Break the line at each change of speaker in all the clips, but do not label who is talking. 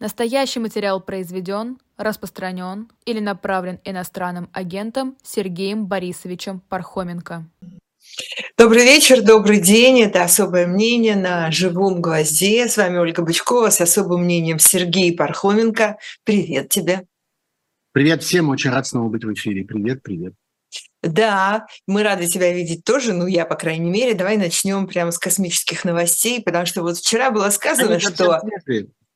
Настоящий материал произведен, распространен или направлен иностранным агентом Сергеем Борисовичем Пархоменко.
Добрый вечер, добрый день. Это «Особое мнение» на «Живом гвозде». С вами Ольга Бычкова с особым мнением Сергей Пархоменко. Привет тебе.
Привет всем, очень рад снова быть в эфире. Привет, привет.
Да, мы рады тебя видеть тоже, ну я, по крайней мере. Давай начнем прямо с космических новостей, потому что вот вчера было сказано, Они что...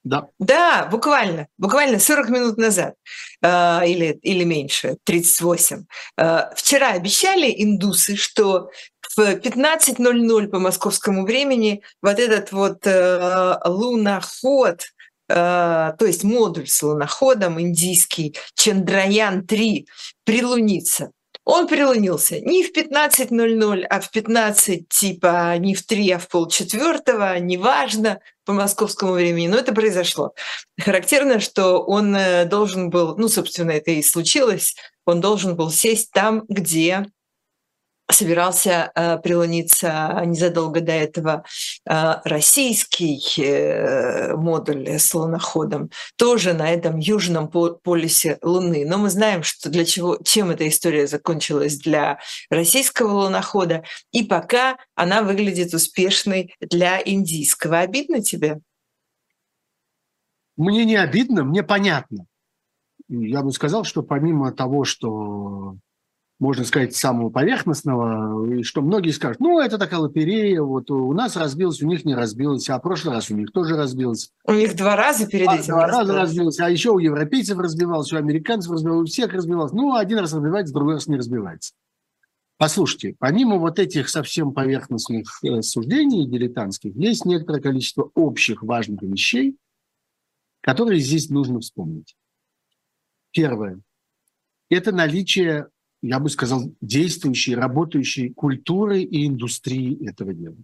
Да. да, буквально, буквально 40 минут назад э, или, или меньше, 38. Э, вчера обещали индусы, что в 15.00 по московскому времени вот этот вот э, луноход, э, то есть модуль с луноходом индийский Чандраян-3 прилунится. Он прилунился не в 15.00, а в 15, типа не в 3, а в полчетвертого, неважно, по московскому времени, но это произошло. Характерно, что он э, должен был, ну, собственно, это и случилось, он должен был сесть там, где собирался э, прилониться незадолго до этого э, российский э, модуль с луноходом, тоже на этом южном полюсе Луны. Но мы знаем, что для чего, чем эта история закончилась для российского лунохода, и пока она выглядит успешной для индийского. Обидно тебе?
Мне не обидно, мне понятно. Я бы сказал, что помимо того, что можно сказать, самого поверхностного, и что многие скажут, ну, это такая лотерея, вот у нас разбилось, у них не разбилось, а в прошлый раз у них тоже разбилось.
У них два раза перед а, этим
Два раза разбилось, а еще у европейцев разбивалось, у американцев разбивалось, у всех разбивалось. Ну, один раз разбивается, другой раз не разбивается. Послушайте, помимо вот этих совсем поверхностных э, суждений дилетантских, есть некоторое количество общих важных вещей, которые здесь нужно вспомнить. Первое – это наличие я бы сказал, действующей, работающей культуры и индустрии этого дела.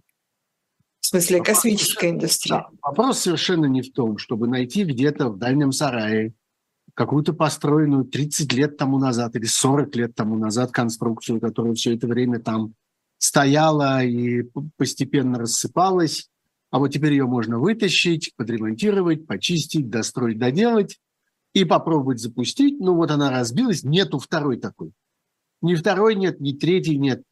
В смысле, вопрос, космической индустрии? Да,
вопрос совершенно не в том, чтобы найти где-то в дальнем сарае какую-то построенную 30 лет тому назад или 40 лет тому назад конструкцию, которая все это время там стояла и постепенно рассыпалась, а вот теперь ее можно вытащить, подремонтировать, почистить, достроить, доделать и попробовать запустить. Ну вот она разбилась, нету второй такой. Ни второй нет, ни третий нет.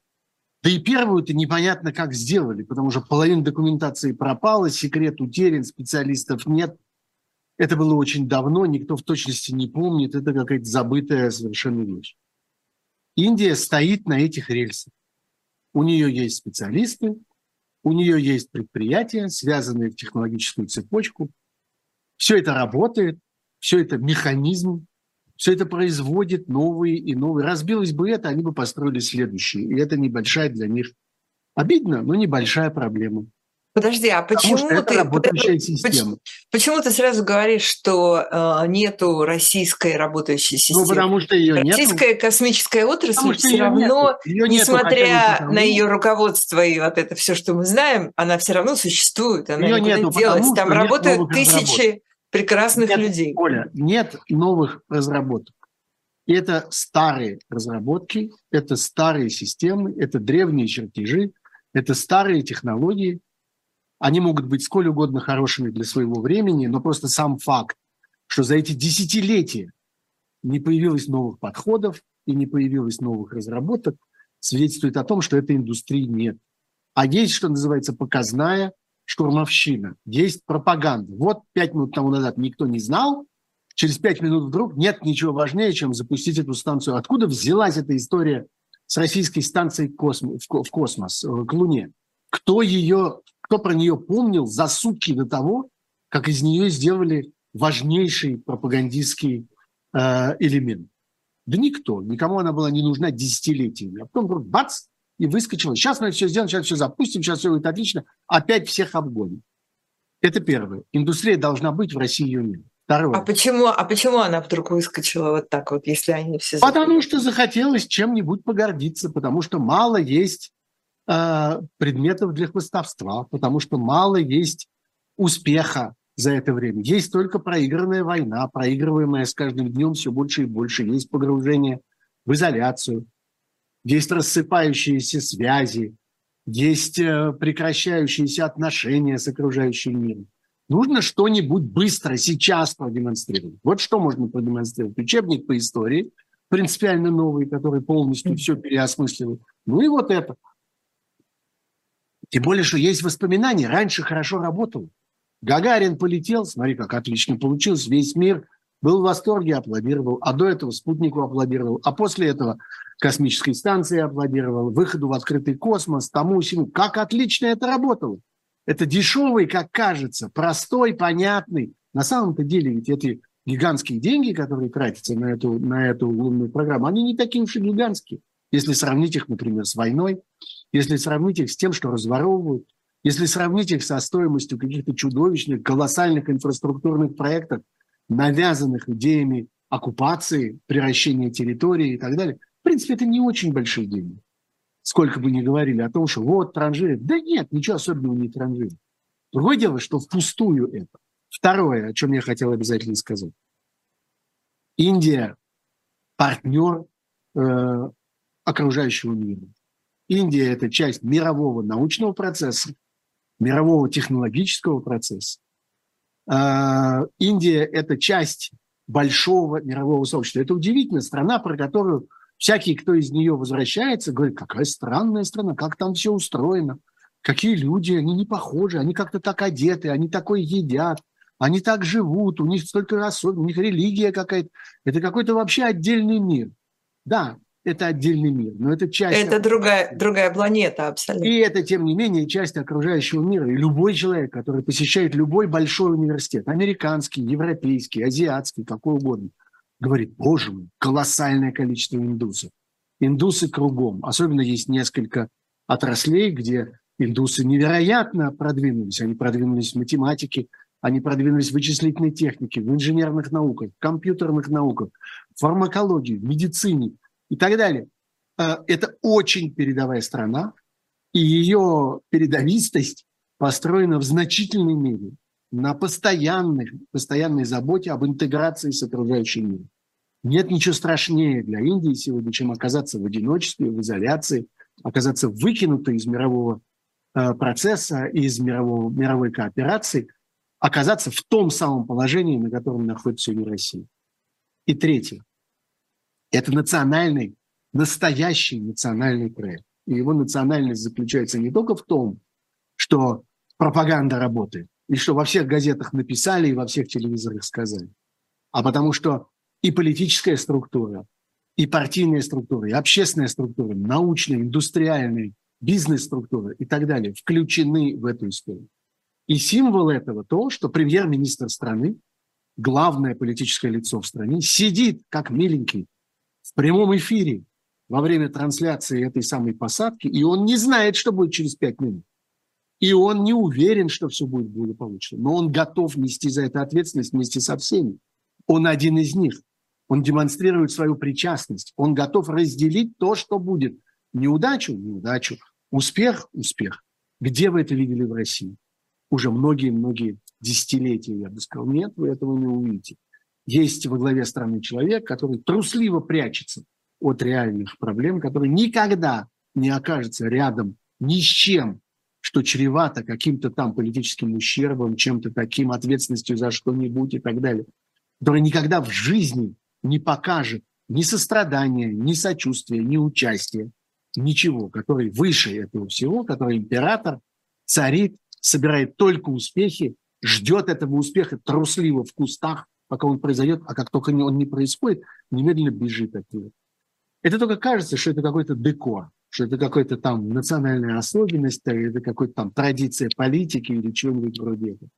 Да и первую-то непонятно, как сделали, потому что половина документации пропала, секрет утерян, специалистов нет. Это было очень давно, никто в точности не помнит, это какая-то забытая совершенно вещь. Индия стоит на этих рельсах. У нее есть специалисты, у нее есть предприятия, связанные в технологическую цепочку. Все это работает, все это механизм, все это производит новые и новые. Разбилось бы это, они бы построили следующие. И это небольшая для них, обидно, но небольшая проблема.
Подожди, а почему ты, работающая система. Почему, ты сразу говоришь, что э, нету российской работающей ну, системы?
Ну, потому что ее
нет. Российская
нету.
космическая отрасль все равно, ее несмотря нету, на ее руководство и вот это все, что мы знаем, она все равно существует, она ее никуда нету, не делась. Там работают тысячи прекрасных
нет,
людей.
Оля, нет новых разработок. Это старые разработки, это старые системы, это древние чертежи, это старые технологии. Они могут быть сколь угодно хорошими для своего времени, но просто сам факт, что за эти десятилетия не появилось новых подходов и не появилось новых разработок, свидетельствует о том, что этой индустрии нет. А есть, что называется, показная штурмовщина, есть пропаганда. Вот пять минут тому назад никто не знал, через пять минут вдруг нет ничего важнее, чем запустить эту станцию. Откуда взялась эта история с российской станцией в космос, э, к Луне? Кто ее, кто про нее помнил за сутки до того, как из нее сделали важнейший пропагандистский э, элемент? Да никто, никому она была не нужна десятилетиями. А потом вдруг бац, и выскочила. Сейчас мы все сделаем, сейчас все запустим, сейчас все будет отлично. Опять всех обгоним. Это первое. Индустрия должна быть, в России ее нет.
Второе. А почему, а почему она вдруг выскочила вот так вот, если они все...
Потому что захотелось чем-нибудь погордиться, потому что мало есть э, предметов для хвостовства, потому что мало есть успеха за это время. Есть только проигранная война, проигрываемая с каждым днем все больше и больше. Есть погружение в изоляцию, есть рассыпающиеся связи, есть э, прекращающиеся отношения с окружающим миром. Нужно что-нибудь быстро сейчас продемонстрировать. Вот что можно продемонстрировать. Учебник по истории, принципиально новый, который полностью все переосмысливает. Ну и вот это. Тем более, что есть воспоминания. Раньше хорошо работал. Гагарин полетел, смотри, как отлично получилось. Весь мир был в восторге, аплодировал. А до этого спутнику аплодировал. А после этого космической станции аплодировал. Выходу в открытый космос, тому всему. Как отлично это работало. Это дешевый, как кажется, простой, понятный. На самом-то деле ведь эти гигантские деньги, которые тратятся на эту, на эту лунную программу, они не такие уж и гигантские. Если сравнить их, например, с войной, если сравнить их с тем, что разворовывают, если сравнить их со стоимостью каких-то чудовищных, колоссальных инфраструктурных проектов, навязанных идеями оккупации, превращения территории и так далее, в принципе, это не очень большие деньги сколько бы ни говорили о том, что вот транжирит. Да нет, ничего особенного не транжирит. Другое дело, что впустую это. Второе, о чем я хотел обязательно сказать. Индия – партнер э, окружающего мира. Индия – это часть мирового научного процесса, мирового технологического процесса. Э, Индия – это часть большого мирового сообщества. Это удивительная страна, про которую всякий, кто из нее возвращается, говорит, какая странная страна, как там все устроено, какие люди, они не похожи, они как-то так одеты, они такое едят, они так живут, у них столько особенностей, у них религия какая-то. Это какой-то вообще отдельный мир. Да, это отдельный мир, но это часть...
Это другая, другая планета, абсолютно.
И это, тем не менее, часть окружающего мира. И любой человек, который посещает любой большой университет, американский, европейский, азиатский, какой угодно, говорит, боже мой, колоссальное количество индусов. Индусы кругом. Особенно есть несколько отраслей, где индусы невероятно продвинулись. Они продвинулись в математике, они продвинулись в вычислительной технике, в инженерных науках, в компьютерных науках, в фармакологии, в медицине и так далее. Э, это очень передовая страна, и ее передовистость построена в значительной мере на постоянной, постоянной заботе об интеграции с окружающим миром. Нет ничего страшнее для Индии сегодня, чем оказаться в одиночестве, в изоляции, оказаться выкинутой из мирового э, процесса, из мирового, мировой кооперации, оказаться в том самом положении, на котором находится сегодня Россия. И третье. Это национальный, настоящий национальный проект. И его национальность заключается не только в том, что пропаганда работает, и что во всех газетах написали и во всех телевизорах сказали, а потому что и политическая структура, и партийная структура, и общественная структура, научная, индустриальная, бизнес-структура и так далее включены в эту историю. И символ этого то, что премьер-министр страны, главное политическое лицо в стране, сидит как миленький в прямом эфире во время трансляции этой самой посадки, и он не знает, что будет через пять минут. И он не уверен, что все будет благополучно, но он готов нести за это ответственность вместе со всеми. Он один из них. Он демонстрирует свою причастность. Он готов разделить то, что будет. Неудачу – неудачу, успех – успех. Где вы это видели в России? Уже многие-многие десятилетия, я бы сказал. Нет, вы этого не увидите. Есть во главе страны человек, который трусливо прячется от реальных проблем, который никогда не окажется рядом ни с чем, что чревато каким-то там политическим ущербом, чем-то таким, ответственностью за что-нибудь и так далее, который никогда в жизни не покажет ни сострадания, ни сочувствия, ни участия, ничего, который выше этого всего, который император, царит, собирает только успехи, ждет этого успеха трусливо в кустах, пока он произойдет, а как только он не происходит, немедленно бежит от него. Это только кажется, что это какой-то декор что это какая-то там национальная особенность, это какая-то там традиция политики или чего-нибудь вроде этого.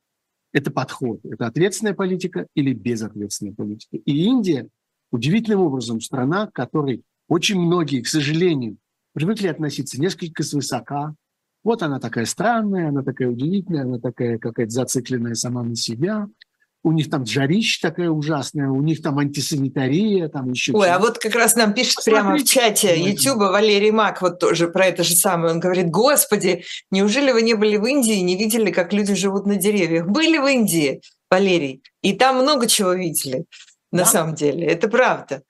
Это подход. Это ответственная политика или безответственная политика. И Индия удивительным образом страна, к которой очень многие, к сожалению, привыкли относиться несколько свысока. Вот она такая странная, она такая удивительная, она такая какая-то зацикленная сама на себя – у них там жарища такая ужасная, у них там антисанитария, там еще...
Ой, а вот как раз нам пишет Посмотрите. прямо в чате YouTube Валерий Мак вот тоже про это же самое. Он говорит, господи, неужели вы не были в Индии и не видели, как люди живут на деревьях? Были в Индии, Валерий, и там много чего видели, на да? самом деле, это правда.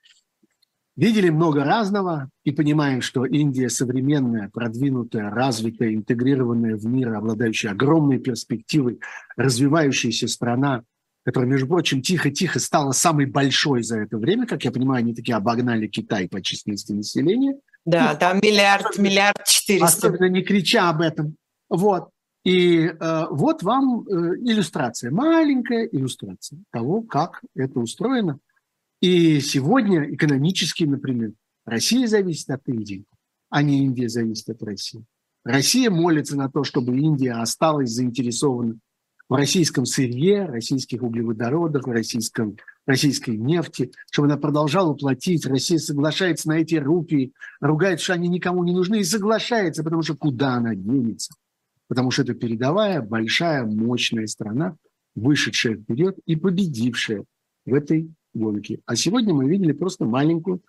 видели много разного и понимаем, что Индия современная, продвинутая, развитая, интегрированная в мир, обладающая огромной перспективой, развивающаяся страна, которая, между прочим, тихо-тихо стала самой большой за это время. Как я понимаю, они таки обогнали Китай по численности населения.
Да, ну, там миллиард, миллиард четыреста.
Особенно не крича об этом. Вот. И э, вот вам э, иллюстрация, маленькая иллюстрация того, как это устроено. И сегодня экономически, например, Россия зависит от Индии, а не Индия зависит от России. Россия молится на то, чтобы Индия осталась заинтересована в российском сырье, российских углеводородах, в российском, российской нефти, чтобы она продолжала платить. Россия соглашается на эти рупии, ругает, что они никому не нужны, и соглашается, потому что куда она денется? Потому что это передовая, большая, мощная страна, вышедшая вперед и победившая в этой гонке. А сегодня мы видели просто маленькую,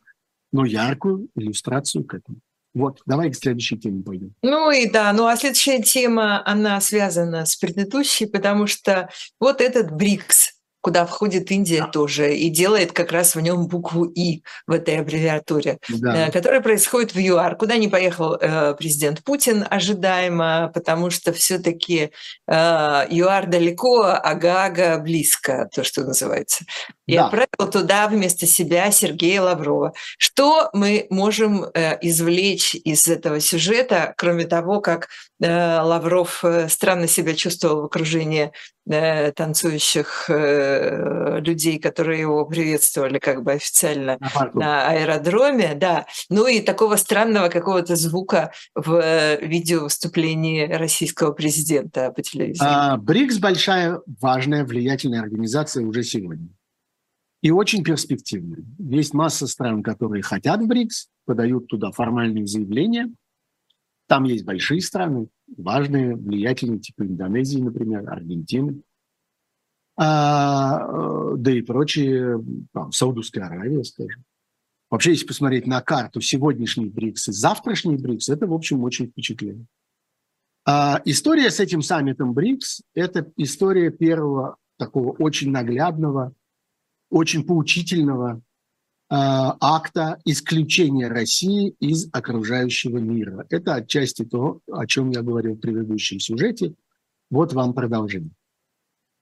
но яркую иллюстрацию к этому. Вот, давай к следующей теме пойдем.
Ну и да, ну а следующая тема, она связана с предыдущей, потому что вот этот БРИКС, куда входит Индия тоже, и делает как раз в нем букву И в этой аббревиатуре, да. Э, которая происходит в ЮАР, куда не поехал э, президент Путин ожидаемо, потому что все-таки э, ЮАР далеко, а Гага близко, то, что называется. И да. отправил туда вместо себя Сергея Лаврова. Что мы можем э, извлечь из этого сюжета, кроме того, как э, Лавров э, странно себя чувствовал в окружении э, танцующих э, людей, которые его приветствовали как бы официально ага. на аэродроме, да. Ну и такого странного какого-то звука в э, видео выступлении российского президента по телевизору. А,
БРИКС большая, важная, влиятельная организация уже сегодня. И очень перспективная. Есть масса стран, которые хотят в БРИКС, подают туда формальные заявления. Там есть большие страны, важные, влиятельные, типа Индонезии, например, Аргентины, а, э, да и прочие, там, Саудовская Аравия, скажем. Вообще, если посмотреть на карту сегодняшний БРИКС и завтрашний БРИКС, это, в общем, очень впечатляет. А, история с этим саммитом БРИКС – это история первого такого очень наглядного, очень поучительного Э, акта исключения России из окружающего мира. Это отчасти то, о чем я говорил в предыдущем сюжете. Вот вам продолжение.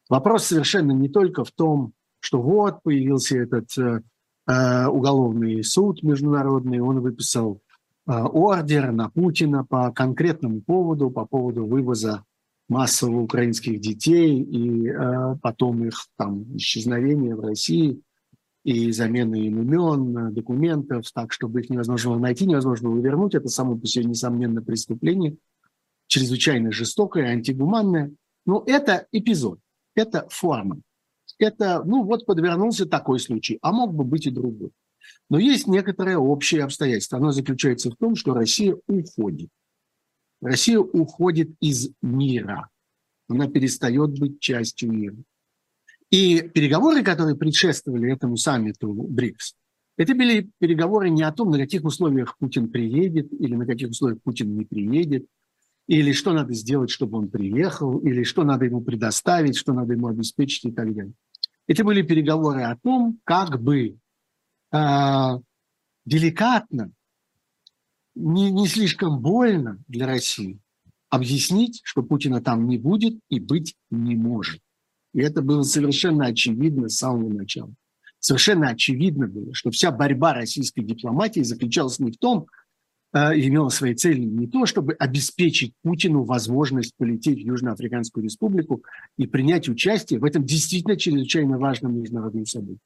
Вопрос совершенно не только в том, что вот появился этот э, э уголовный суд международный, он выписал э, ордер на Путина по конкретному поводу, по поводу вывоза массового украинских детей и э, потом их там исчезновения в России – и замены им имен, документов, так, чтобы их невозможно было найти, невозможно было вернуть. Это само по себе, несомненно, преступление, чрезвычайно жестокое, антигуманное. Но это эпизод, это форма. Это, ну вот подвернулся такой случай, а мог бы быть и другой. Но есть некоторые общие обстоятельства. Оно заключается в том, что Россия уходит. Россия уходит из мира. Она перестает быть частью мира. И переговоры, которые предшествовали этому саммиту БРИКС, это были переговоры не о том, на каких условиях Путин приедет, или на каких условиях Путин не приедет, или что надо сделать, чтобы он приехал, или что надо ему предоставить, что надо ему обеспечить и так далее. Это были переговоры о том, как бы э, деликатно, не, не слишком больно для России объяснить, что Путина там не будет и быть не может. И это было совершенно очевидно с самого начала. Совершенно очевидно было, что вся борьба российской дипломатии заключалась не в том, э, имела своей целью не то, чтобы обеспечить Путину возможность полететь в Южноафриканскую республику и принять участие в этом действительно чрезвычайно важном международном событии,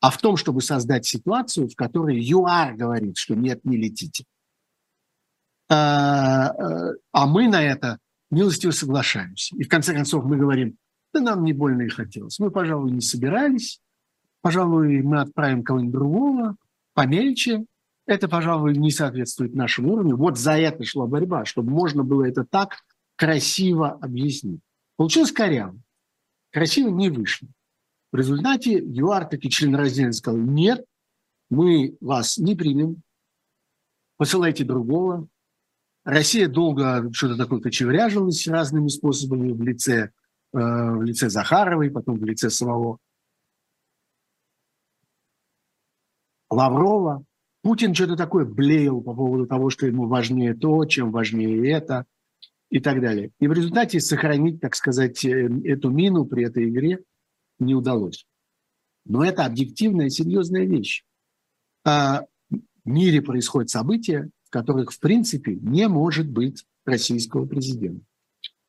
а в том, чтобы создать ситуацию, в которой ЮАР говорит, что нет, не летите. А, э, а мы на это милостиво соглашаемся. И в конце концов мы говорим, да нам не больно и хотелось. Мы, пожалуй, не собирались. Пожалуй, мы отправим кого-нибудь другого, помельче. Это, пожалуй, не соответствует нашему уровню. Вот за это шла борьба, чтобы можно было это так красиво объяснить. Получилось коряво. Красиво не вышло. В результате ЮАР, таки член раздела, сказал, нет, мы вас не примем, посылайте другого. Россия долго что-то такое кочевряжилась разными способами в лице Э, в лице Захаровой, потом в лице самого Лаврова. Путин что-то такое блеял по поводу того, что ему важнее то, чем важнее это и так далее. И в результате сохранить, так сказать, э, эту мину при этой игре не удалось. Но это объективная, серьезная вещь. А в мире происходят события, которых, в принципе, не может быть российского президента.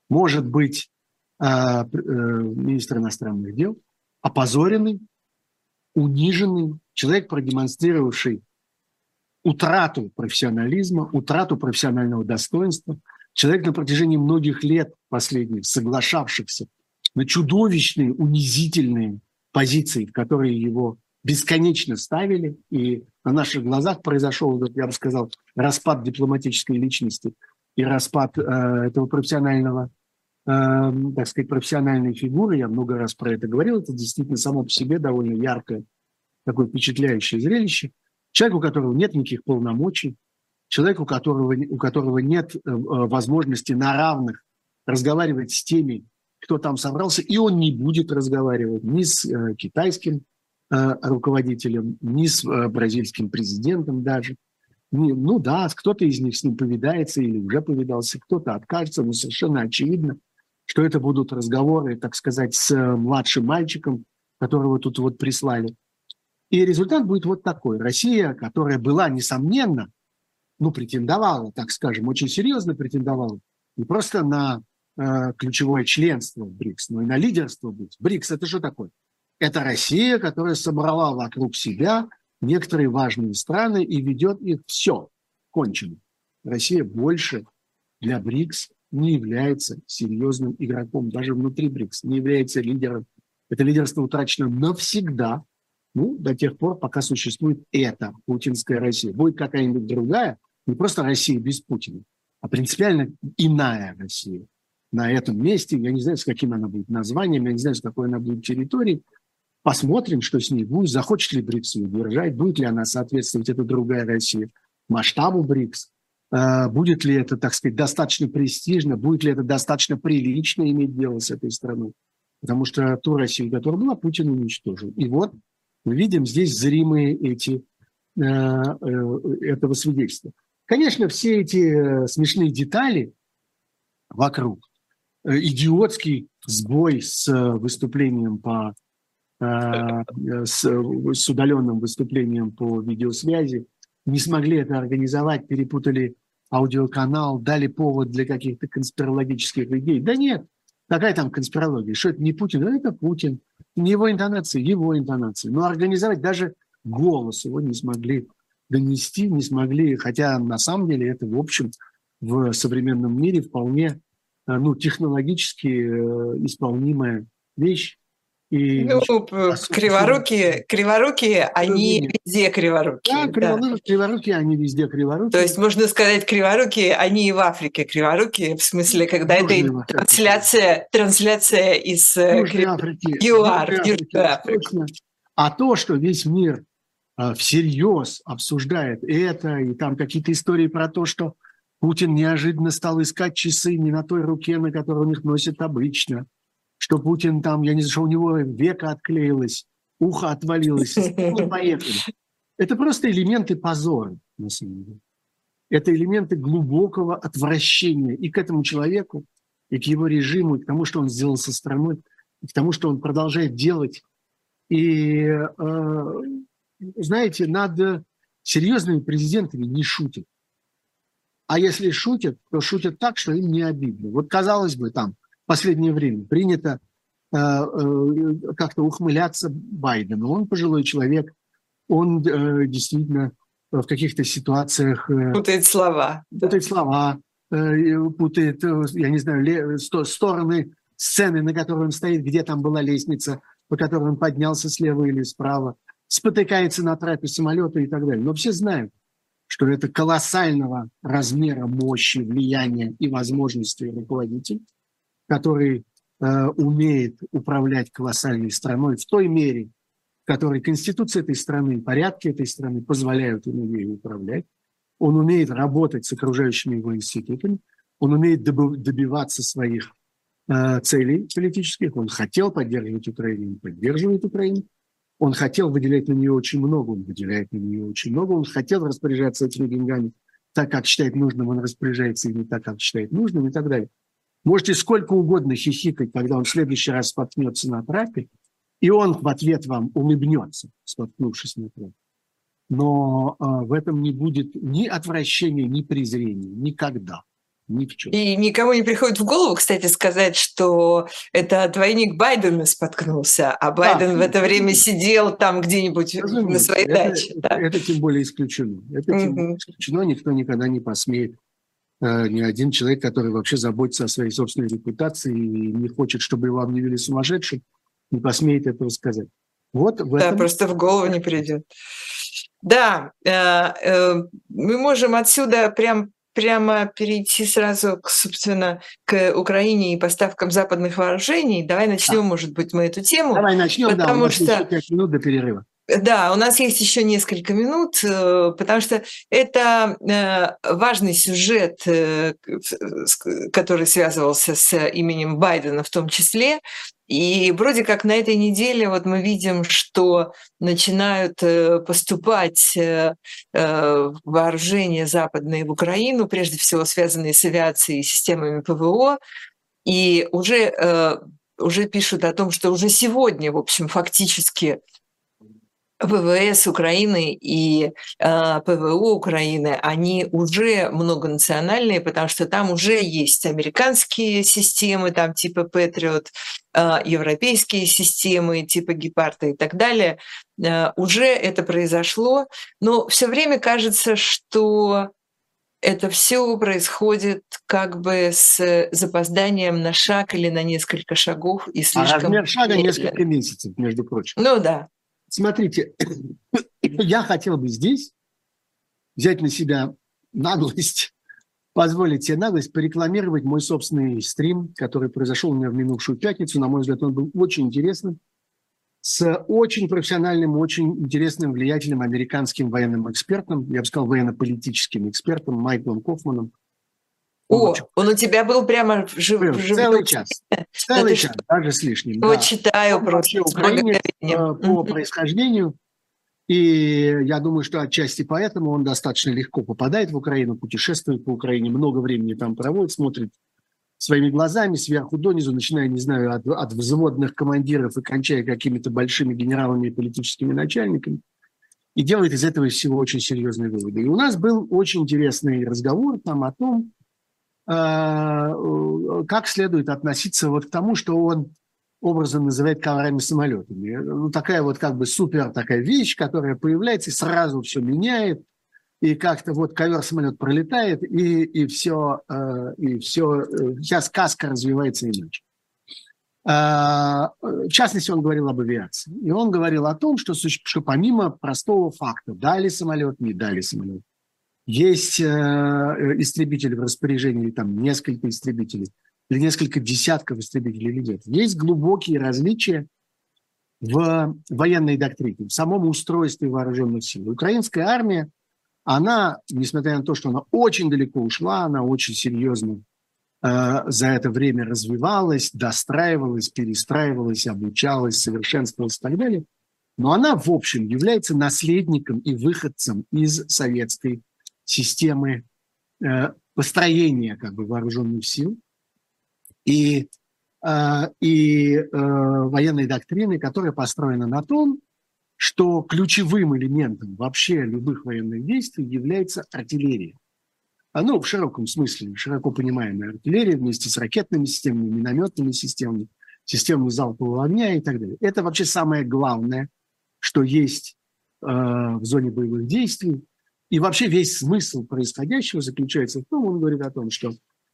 Может быть а, э, министр иностранных дел опозоренный, униженный, человек, продемонстрировавший утрату профессионализма, утрату профессионального достоинства, человек на протяжении многих лет последних соглашавшихся на чудовищные, унизительные позиции, в которые его бесконечно ставили, и на наших глазах произошел, я бы сказал, распад дипломатической личности и распад э, этого профессионального, э, так сказать, профессиональной фигуры. Я много раз про это говорил. Это действительно само по себе довольно яркое, такое впечатляющее зрелище. Человек, у которого нет никаких полномочий, человек, у которого, у которого нет э, э возможности на равных разговаривать с теми, кто там собрался, и он не будет разговаривать ни с э, китайским руководителем, ни с э, бразильским президентом даже. Ну да, кто-то из них с ним повидается или уже повидался, кто-то откажется, но совершенно очевидно, что это будут разговоры, так сказать, с э, младшим мальчиком, которого тут вот прислали. И результат будет вот такой. Россия, которая была, несомненно, ну, претендовала, так скажем, очень серьезно претендовала, не просто на Э, ключевое членство в БРИКС, но и на лидерство быть. БРИКС – это что такое? Это Россия, которая собрала вокруг себя некоторые важные страны и ведет их все. Кончено. Россия больше для БРИКС не является серьезным игроком, даже внутри БРИКС, не является лидером. Это лидерство утрачено навсегда, ну, до тех пор, пока существует эта путинская Россия. Будет какая-нибудь другая, не просто Россия без Путина, а принципиально иная Россия на этом месте. Я не знаю, с каким она будет названием, я не знаю, с какой она будет территорией. Посмотрим, что с ней будет, захочет ли БРИКС ее держать, будет ли она соответствовать, это другая Россия, масштабу БРИКС. Э, будет ли это, так сказать, достаточно престижно, будет ли это достаточно прилично иметь дело с этой страной. Потому что ту Россию, которая была, Путин уничтожил. И вот мы видим здесь зримые эти, э, э, этого свидетельства. Конечно, все эти смешные детали вокруг, идиотский сбой с выступлением по с, с удаленным выступлением по видеосвязи, не смогли это организовать, перепутали аудиоканал, дали повод для каких-то конспирологических идей. Да нет, какая там конспирология? Что это не Путин? Да это Путин. Не его интонации, его интонации. Но организовать даже голос его не смогли донести, не смогли, хотя на самом деле это, в общем, в современном мире вполне Э, ну, технологически э, исполнимая вещь.
И ну, криворукие, криворукие, они везде криворукие.
Да, криворукие, да. криворукие, они везде криворукие.
То есть можно сказать, криворукие, они и в Африке криворукие, в смысле, когда Южной это трансляция, трансляция из
э, Южной Африки, ЮАР, Южной Африки. А то, что весь мир всерьез обсуждает это, и там какие-то истории про то, что Путин неожиданно стал искать часы не на той руке, на которой он их носит обычно. Что Путин там, я не знаю, что у него века отклеилось, ухо отвалилось. Поехали. Это просто элементы позора, на самом деле. Это элементы глубокого отвращения и к этому человеку, и к его режиму, и к тому, что он сделал со страной, и к тому, что он продолжает делать. И, э, знаете, над серьезными президентами не шутят. А если шутят, то шутят так, что им не обидно. Вот казалось бы, там в последнее время принято э, э, как-то ухмыляться Байдену. Он пожилой человек, он э, действительно в каких-то ситуациях...
Путает слова.
Путает да. слова, путает, я не знаю, стороны сцены, на которой он стоит, где там была лестница, по которой он поднялся слева или справа, спотыкается на трапе самолета и так далее. Но все знают, что это колоссального размера мощи, влияния и возможностей руководитель, который э, умеет управлять колоссальной страной в той мере, в которой конституция этой страны, порядки этой страны позволяют ему ею управлять. Он умеет работать с окружающими его институтами, он умеет добиваться своих э, целей политических, он хотел поддерживать Украину, он поддерживает Украину. Он хотел выделять на нее очень много, он выделяет на нее очень много, он хотел распоряжаться этими деньгами так, как считает нужным, он распоряжается ими так, как считает нужным и так далее. Можете сколько угодно хихикать, когда он в следующий раз споткнется на трапе, и он в ответ вам улыбнется, споткнувшись на трапе. Но э, в этом не будет ни отвращения, ни презрения. Никогда.
Ни в чем. И никому не приходит в голову, кстати, сказать, что это двойник Байдена споткнулся, а Байден да, в это время сидел там где-нибудь разумеется. на своей
это,
даче.
Это, да. это тем более исключено. Это тем более исключено. Никто никогда не посмеет ни один человек, который вообще заботится о своей собственной репутации и не хочет, чтобы его объявили сумасшедшим, не посмеет этого сказать. Вот
в этом... Да, просто в голову не придет. Да, э, э, мы можем отсюда прям прямо перейти сразу, к, собственно, к Украине и поставкам западных вооружений. Давай начнем, да. может быть, мы эту тему.
Давай начнем, потому да, у нас что... еще 5 минут до перерыва.
Да, у нас есть еще несколько минут, э, потому что это э, важный сюжет, э, который связывался с именем Байдена в том числе. И вроде как на этой неделе вот мы видим, что начинают поступать вооружения западные в Украину, прежде всего связанные с авиацией и системами ПВО. И уже, уже пишут о том, что уже сегодня, в общем, фактически ВВС Украины и э, ПВО Украины, они уже многонациональные, потому что там уже есть американские системы, там типа Patriot, э, европейские системы типа Гепарда и так далее. Э, уже это произошло, но все время кажется, что это все происходит как бы с запозданием на шаг или на несколько шагов и слишком... А
размер шага несколько месяцев, между прочим.
Ну да,
Смотрите, я хотел бы здесь взять на себя наглость, позволить себе наглость порекламировать мой собственный стрим, который произошел у меня в минувшую пятницу. На мой взгляд, он был очень интересным, с очень профессиональным, очень интересным, влиятельным американским военным экспертом, я бы сказал, военно-политическим экспертом Майклом Кофманом –
о, он у тебя был прямо жив, был,
жив, целый час. Целый час, даже с лишним.
Да. читаю он просто.
Украинец э, по происхождению. И я думаю, что отчасти поэтому он достаточно легко попадает в Украину, путешествует по Украине, много времени там проводит, смотрит своими глазами сверху донизу, начиная, не знаю, от, от взводных командиров и кончая какими-то большими генералами и политическими начальниками, и делает из этого всего очень серьезные выводы. И у нас был очень интересный разговор там о том, как следует относиться вот к тому, что он образом называет коврами самолетами. Ну, такая вот как бы супер такая вещь, которая появляется и сразу все меняет, и как-то вот ковер-самолет пролетает, и, и все, э, и все, э, вся сказка развивается иначе. В частности, он говорил об авиации. И он говорил о том, что, что помимо простого факта, дали самолет, не дали самолет, есть э, истребители в распоряжении, или там несколько истребителей, или несколько десятков истребителей или нет. Есть глубокие различия в военной доктрине, в самом устройстве вооруженных сил. Украинская армия, она, несмотря на то, что она очень далеко ушла, она очень серьезно э, за это время развивалась, достраивалась, перестраивалась, обучалась, совершенствовалась и так далее, но она, в общем, является наследником и выходцем из советской системы э, построения как бы вооруженных сил и, э, и э, военной доктрины, которая построена на том, что ключевым элементом вообще любых военных действий является артиллерия. Ну, в широком смысле, широко понимаемая артиллерия вместе с ракетными системами, минометными системами, системами залпового огня и так далее. Это вообще самое главное, что есть э, в зоне боевых действий. И вообще весь смысл происходящего заключается в том, он говорит о том, что,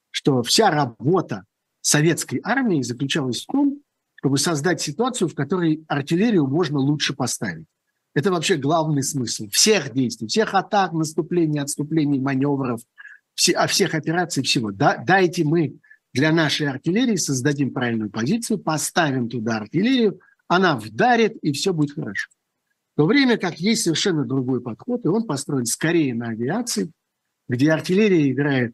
что вся работа советской армии заключалась в том, чтобы создать ситуацию, в которой артиллерию можно лучше поставить. Это вообще главный смысл всех действий, всех атак, наступлений, отступлений, маневров, все, а всех операций, всего. Да, дайте мы для нашей артиллерии создадим правильную позицию, поставим туда артиллерию, она вдарит, и все будет хорошо. То время как есть совершенно другой подход, и он построен скорее на авиации, где артиллерия играет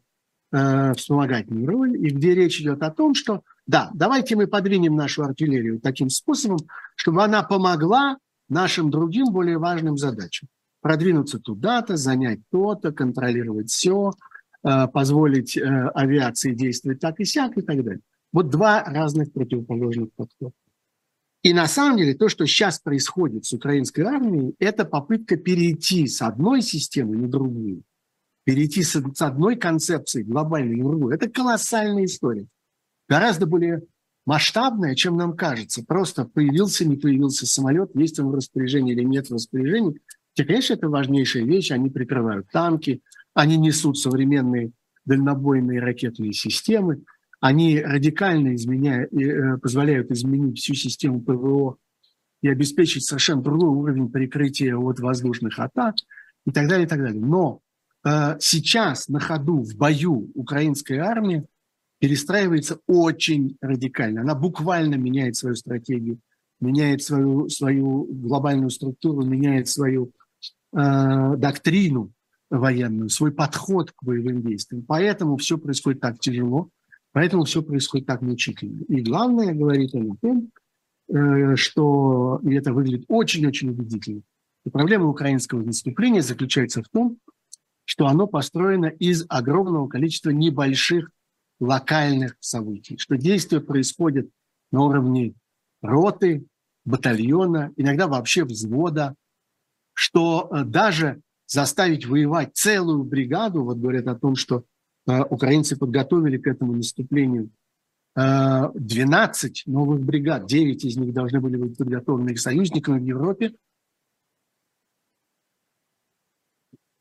э, вспомогательную роль, и где речь идет о том, что да, давайте мы подвинем нашу артиллерию таким способом, чтобы она помогла нашим другим более важным задачам. Продвинуться туда-то, занять то-то, контролировать все, э, позволить э, авиации действовать так и сяк и так далее. Вот два разных противоположных подхода. И на самом деле то, что сейчас происходит с украинской армией, это попытка перейти с одной системы на другую, перейти с, одной концепции глобальной на другую. Это колоссальная история. Гораздо более масштабная, чем нам кажется. Просто появился, не появился самолет, есть он в распоряжении или нет в распоряжении. Хотя, конечно, это важнейшая вещь. Они прикрывают танки, они несут современные дальнобойные ракетные системы – они радикально изменяют, э, позволяют изменить всю систему ПВО и обеспечить совершенно другой уровень прикрытия от воздушных атак и так далее, и так далее. Но э, сейчас на ходу в бою украинская армия перестраивается очень радикально. Она буквально меняет свою стратегию, меняет свою, свою глобальную структуру, меняет свою э, доктрину военную, свой подход к боевым действиям. Поэтому все происходит так тяжело, Поэтому все происходит так мучительно. И главное, говорит он о том, э, что и это выглядит очень-очень убедительно. И проблема украинского наступления заключается в том, что оно построено из огромного количества небольших локальных событий, что действия происходят на уровне роты, батальона, иногда вообще взвода, что э, даже заставить воевать целую бригаду, вот говорят о том, что украинцы подготовили к этому наступлению 12 э, новых бригад, 9 из них должны были быть подготовлены их союзниками в Европе,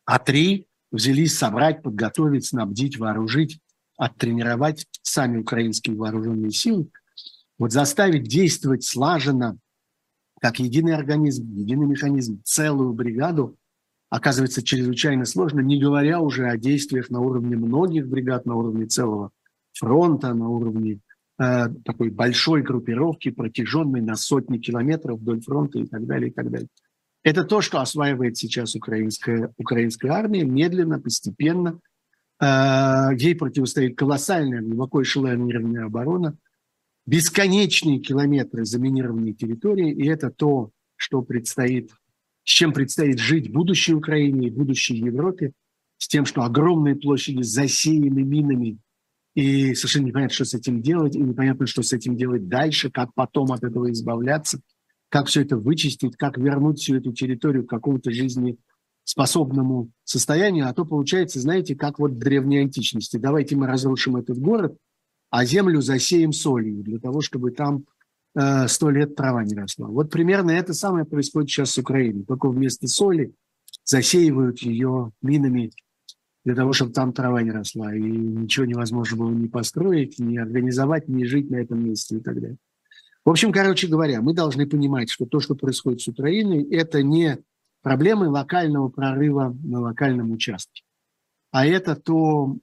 а три взялись собрать, подготовить, снабдить, вооружить, оттренировать сами украинские вооруженные силы. Вот заставить действовать слаженно, как единый организм, единый механизм, целую бригаду – оказывается чрезвычайно сложно, не говоря уже о действиях на уровне многих бригад, на уровне целого фронта, на уровне э, такой большой группировки, протяженной на сотни километров вдоль фронта и так далее, и так далее. Это то, что осваивает сейчас украинская, украинская армия, медленно, постепенно. Э, ей противостоит колоссальная, глубоко эшелонированная оборона, бесконечные километры заминированной территории, и это то, что предстоит с чем предстоит жить будущей Украине и будущей Европе, с тем, что огромные площади засеяны минами, и совершенно непонятно, что с этим делать, и непонятно, что с этим делать дальше, как потом от этого избавляться, как все это вычистить, как вернуть всю эту территорию к какому-то жизнеспособному состоянию, а то получается, знаете, как вот в древней античности. Давайте мы разрушим этот город, а землю засеем солью для того, чтобы там сто лет трава не росла. Вот примерно это самое происходит сейчас с Украиной. Только вместо соли засеивают ее минами для того, чтобы там трава не росла. И ничего невозможно было ни построить, ни организовать, ни жить на этом месте и так далее. В общем, короче говоря, мы должны понимать, что то, что происходит с Украиной, это не проблемы локального прорыва на локальном участке, а это то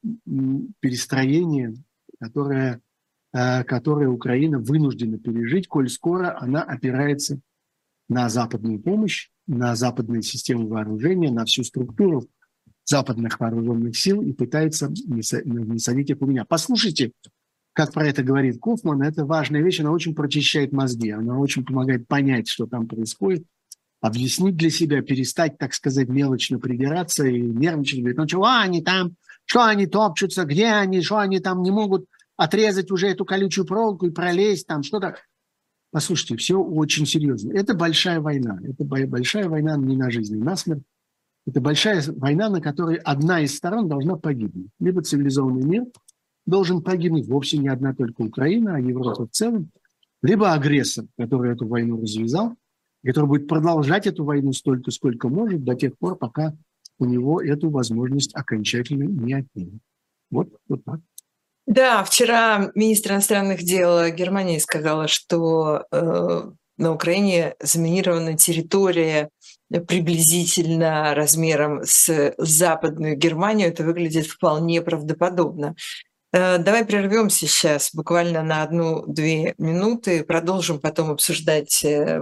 перестроение, которое Э, которые Украина вынуждена пережить, коль скоро она опирается на западную помощь, на западные системы вооружения, на всю структуру западных вооруженных сил и пытается насадить их у меня. Послушайте, как про это говорит Кофман, это важная вещь, она очень прочищает мозги, она очень помогает понять, что там происходит, объяснить для себя, перестать, так сказать, мелочно придираться и нервничать, говорить, ну чего они там, что они топчутся, где они, что они там не могут отрезать уже эту колючую проволоку и пролезть там что-то. Послушайте, все очень серьезно. Это большая война. Это большая война не на жизнь, а на смерть. Это большая война, на которой одна из сторон должна погибнуть. Либо цивилизованный мир должен погибнуть, вовсе не одна только Украина, а Европа в целом, либо агрессор, который эту войну развязал, который будет продолжать эту войну столько, сколько может, до тех пор, пока у него эту возможность окончательно не отнимет. Вот, вот так.
Да, вчера министр иностранных дел Германии сказала, что э, на Украине заминирована территория приблизительно размером с западную Германию. Это выглядит вполне правдоподобно. Э, давай прервемся сейчас буквально на одну-две минуты, продолжим потом обсуждать э,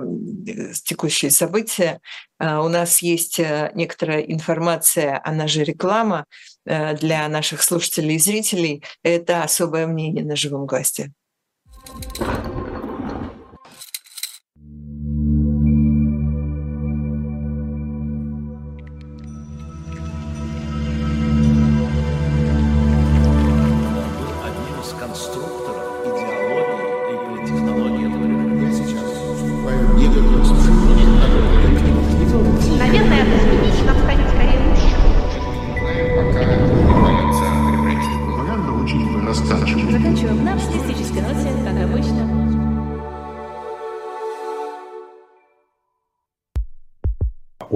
текущие события. Э, у нас есть некоторая информация, она же реклама для наших слушателей и зрителей. Это особое мнение на живом госте.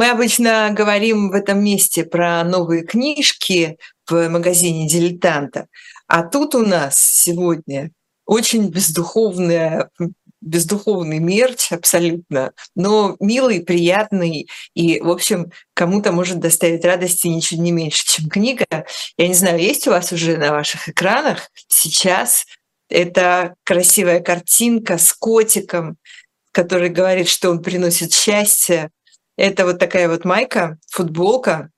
Мы обычно говорим в этом месте про новые книжки в магазине «Дилетанта», а тут у нас сегодня очень бездуховная бездуховный мерч абсолютно, но милый, приятный и, в общем, кому-то может доставить радости ничего не меньше, чем книга. Я не знаю, есть у вас уже на ваших экранах сейчас это красивая картинка с котиком, который говорит, что он приносит счастье. Это вот такая вот майка, футболка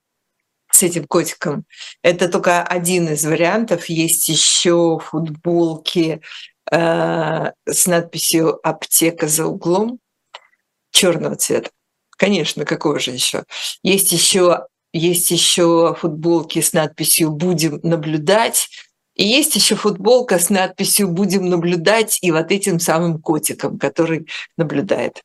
с этим котиком. Это только один из вариантов. Есть еще футболки э, с надписью «Аптека за углом» черного цвета. Конечно, какого же еще? Есть еще есть еще футболки с надписью «Будем наблюдать», и есть еще футболка с надписью «Будем наблюдать» и вот этим самым котиком, который наблюдает.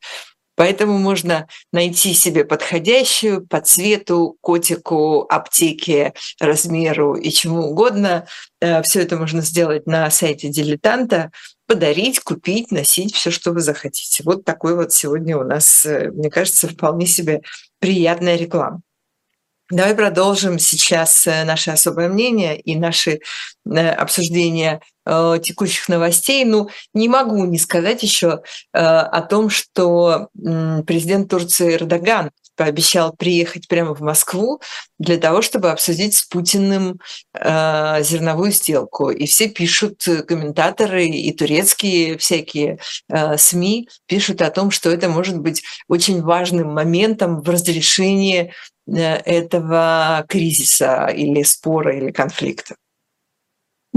Поэтому можно найти себе подходящую по цвету, котику, аптеке, размеру и чему угодно. Э, все это можно сделать на сайте дилетанта, подарить, купить, носить все, что вы захотите. Вот такой вот сегодня у нас, э, мне кажется, вполне себе приятная реклама. Давай продолжим сейчас э, наше особое мнение и наши обсуждения э, текущих новостей. Ну, не могу не сказать еще э, о том, что э, президент Турции Эрдоган пообещал приехать прямо в Москву для того, чтобы обсудить с Путиным э, зерновую сделку. И все пишут, комментаторы и турецкие всякие э, СМИ пишут о том, что это может быть очень важным моментом в разрешении э, этого кризиса или спора или конфликта.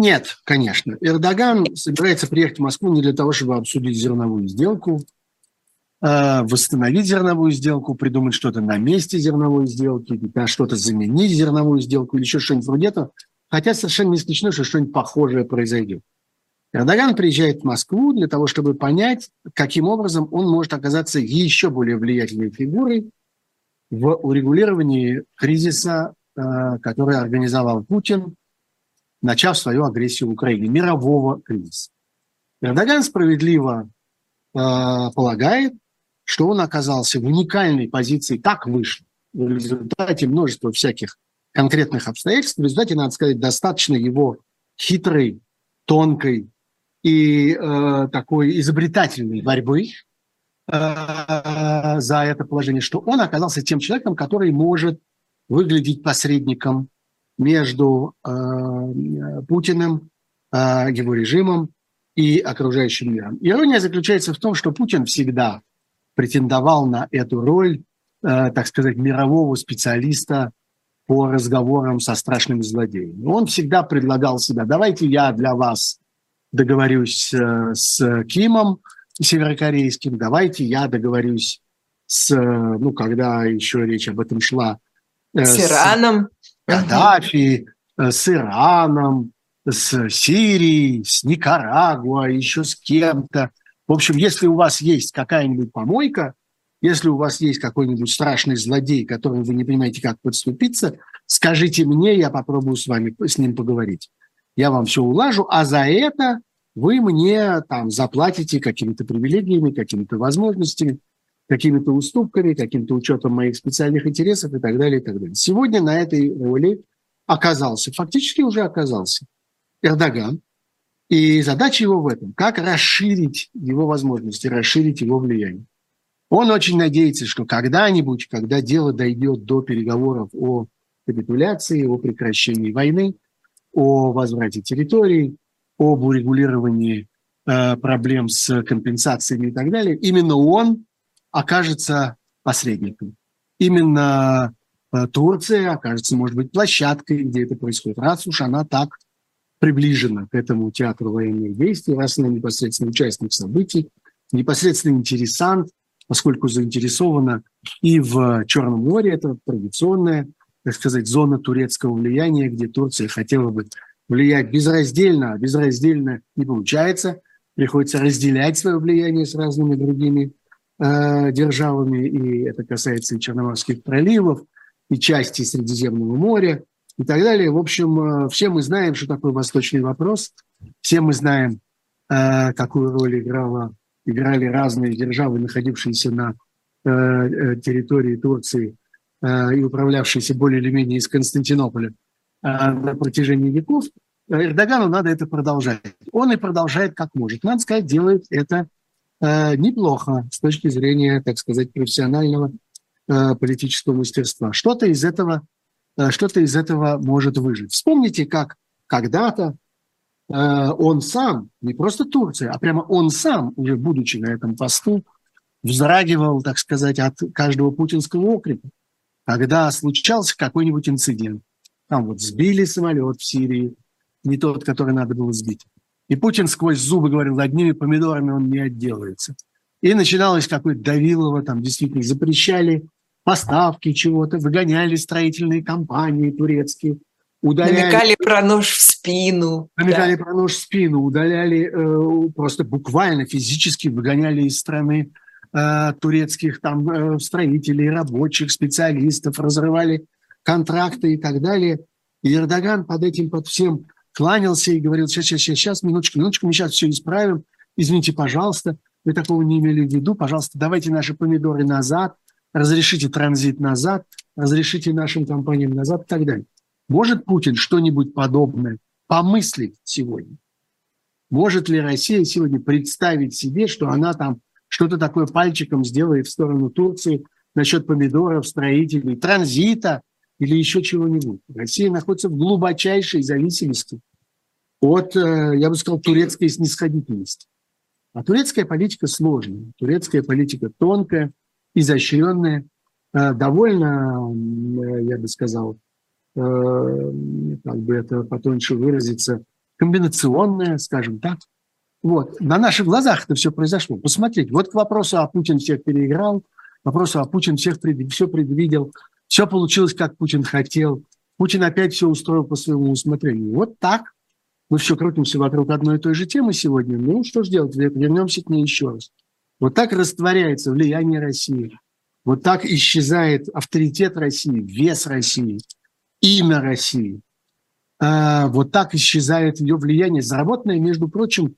Нет, конечно. Эрдоган собирается приехать в Москву не для того, чтобы обсудить зерновую сделку, э, восстановить зерновую сделку, придумать что-то на месте зерновой сделки, что-то заменить зерновую сделку или еще что-нибудь вроде этого. Хотя совершенно не исключено, что что-нибудь похожее произойдет. Эрдоган приезжает в Москву для того, чтобы понять, каким образом он может оказаться еще более влиятельной фигурой в урегулировании кризиса, э, который организовал Путин начав свою агрессию в Украине, мирового кризиса. Эрдоган справедливо э, полагает, что он оказался в уникальной позиции, так вышло, в результате множества всяких конкретных обстоятельств, в результате, надо сказать, достаточно его хитрой, тонкой и э, такой изобретательной борьбы э, за это положение, что он оказался тем человеком, который может выглядеть посредником между э, Путиным, э, его режимом и окружающим миром. Ирония заключается в том, что Путин всегда претендовал на эту роль, э, так сказать, мирового специалиста по разговорам со страшными злодеями. Он всегда предлагал себя, давайте я для вас договорюсь с Кимом северокорейским, давайте я договорюсь с, ну, когда еще речь об этом шла,
с Ираном.
Каддафи, э, с Ираном, с Сирией, с Никарагуа, еще с кем-то. В общем, если у вас есть какая-нибудь помойка, если у вас есть какой-нибудь страшный злодей, которым вы не понимаете, как подступиться, скажите мне, я попробую с вами с ним поговорить. Я вам все улажу, а за это вы мне там заплатите какими-то привилегиями, какими-то возможностями какими-то уступками, каким-то учетом моих специальных интересов и так далее, и так далее. Сегодня на этой роли оказался, фактически уже оказался Эрдоган, и задача его в этом, как расширить его возможности, расширить его влияние. Он очень надеется, что когда-нибудь, когда дело дойдет до переговоров о капитуляции, о прекращении войны, о возврате территорий, об урегулировании э, проблем с компенсациями и так далее, именно он окажется посредником. Именно э, Турция окажется, может быть, площадкой, где это происходит, раз уж она так приближена к этому театру военных действий, раз она непосредственно участник событий, непосредственно интересант, поскольку заинтересована и в Черном море, это традиционная, так сказать, зона турецкого влияния, где Турция хотела бы влиять безраздельно, а безраздельно не получается, приходится разделять свое влияние с разными другими э, державами, и это касается и Черноморских проливов, и части Средиземного моря, и так далее. В общем, э, все мы знаем, что такое восточный вопрос, все мы знаем, э, какую роль играла, играли разные державы, находившиеся на территории Турции и управлявшиеся более или менее из Константинополя на протяжении веков. Эрдогану надо это продолжать. Он и продолжает как может. Надо сказать, делает это неплохо с точки зрения, так сказать, профессионального политического мастерства. Что-то из этого Э, что-то из этого может выжить. Вспомните, как когда-то э, он сам, не просто Турция, а прямо он сам, уже будучи на этом посту, вздрагивал, так сказать, от каждого путинского окрика, когда случался какой-нибудь инцидент. Там вот сбили самолет в Сирии, не тот, который надо было сбить. И Путин сквозь зубы говорил, одними помидорами он не отделается. И начиналось какое-то давилово, там действительно запрещали поставки чего-то, выгоняли строительные компании турецкие,
удаляли... Намекали про нож в спину.
Намекали да. про нож в спину, удаляли, э, просто буквально физически выгоняли из страны э, турецких там э, строителей, рабочих, специалистов, разрывали контракты и так далее. И Эрдоган под этим, под всем кланялся и говорил, сейчас, сейчас, сейчас, минуточку, минуточку, мы сейчас все исправим, извините, пожалуйста, мы такого не имели в виду, пожалуйста, давайте наши помидоры назад, разрешите транзит назад, разрешите нашим компаниям назад и так далее. Может Путин что-нибудь подобное помыслить сегодня? Может ли Россия сегодня представить себе, что она там что-то такое пальчиком сделает в сторону Турции насчет помидоров, строителей, транзита или еще чего-нибудь? Россия находится в глубочайшей зависимости от, э, я бы сказал, турецкой снисходительности. А турецкая политика сложная, турецкая политика тонкая, изощренная, э, довольно, э, я бы сказал, как бы это потоньше выразиться, комбинационная, скажем так. Вот. На наших глазах это все произошло. Посмотрите, вот к вопросу, а Путин всех переиграл, вопросу, а Путин всех пред... все предвидел, все получилось, как Путин хотел, Путин опять все устроил по своему усмотрению. Вот так. Мы все крутимся вокруг одной и той же темы сегодня. Ну, что же делать? Вернемся к ней еще раз. Вот так растворяется влияние России. Вот так исчезает авторитет России, вес России, имя России. А, вот так исчезает ее влияние, заработанное, между прочим,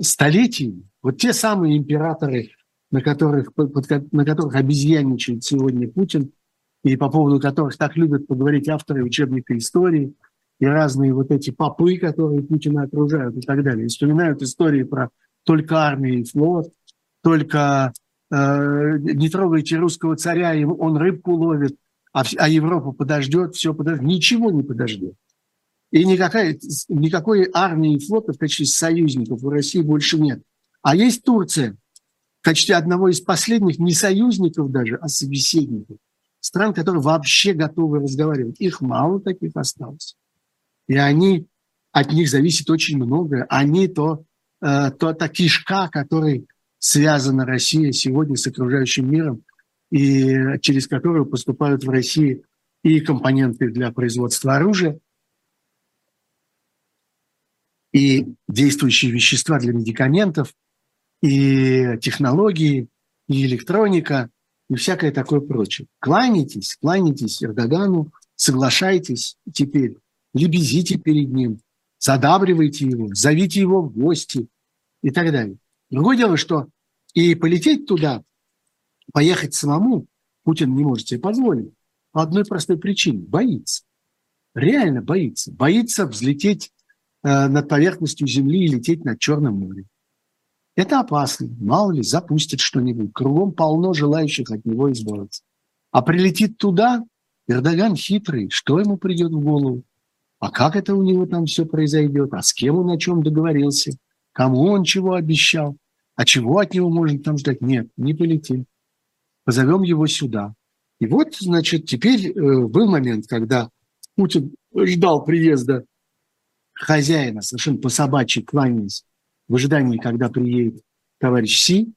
столетиями. Вот те самые императоры, на которых, на которых обезьянничает сегодня Путин, и по поводу которых так любят поговорить авторы учебника истории, и разные вот эти попы, которые Путина окружают и так далее. И вспоминают истории про только армию и флот, только э, не трогайте русского царя, он рыбку ловит, а, а Европа подождет, все подождет. Ничего не подождет. И никакая, никакой армии и флота в качестве союзников у России больше нет. А есть Турция в качестве одного из последних, не союзников даже, а собеседников. Стран, которые вообще готовы разговаривать. Их мало таких осталось. И они, от них зависит очень многое. Они то, э, то та кишка, который связана Россия сегодня с окружающим миром, и через которую поступают в России и компоненты для производства оружия, и действующие вещества для медикаментов, и технологии, и электроника, и всякое такое прочее. Кланяйтесь, кланяйтесь Эрдогану, соглашайтесь теперь, лебезите перед ним, задабривайте его, зовите его в гости и так далее. Другое дело, что и полететь туда, поехать самому Путин не может себе позволить. По одной простой причине – боится. Реально боится. Боится взлететь э, над поверхностью Земли и лететь над Черным морем. Это опасно. Мало ли, запустит что-нибудь. Кругом полно желающих от него избавиться. А прилетит туда, Эрдоган хитрый, что ему придет в голову? А как это у него там все произойдет? А с кем он о чем договорился? Кому он чего обещал? А чего от него можно там ждать? Нет, не полетим. Позовем его сюда. И вот, значит, теперь э, был момент, когда Путин ждал приезда хозяина, совершенно по собачьи кланяясь, в ожидании, когда приедет товарищ Си,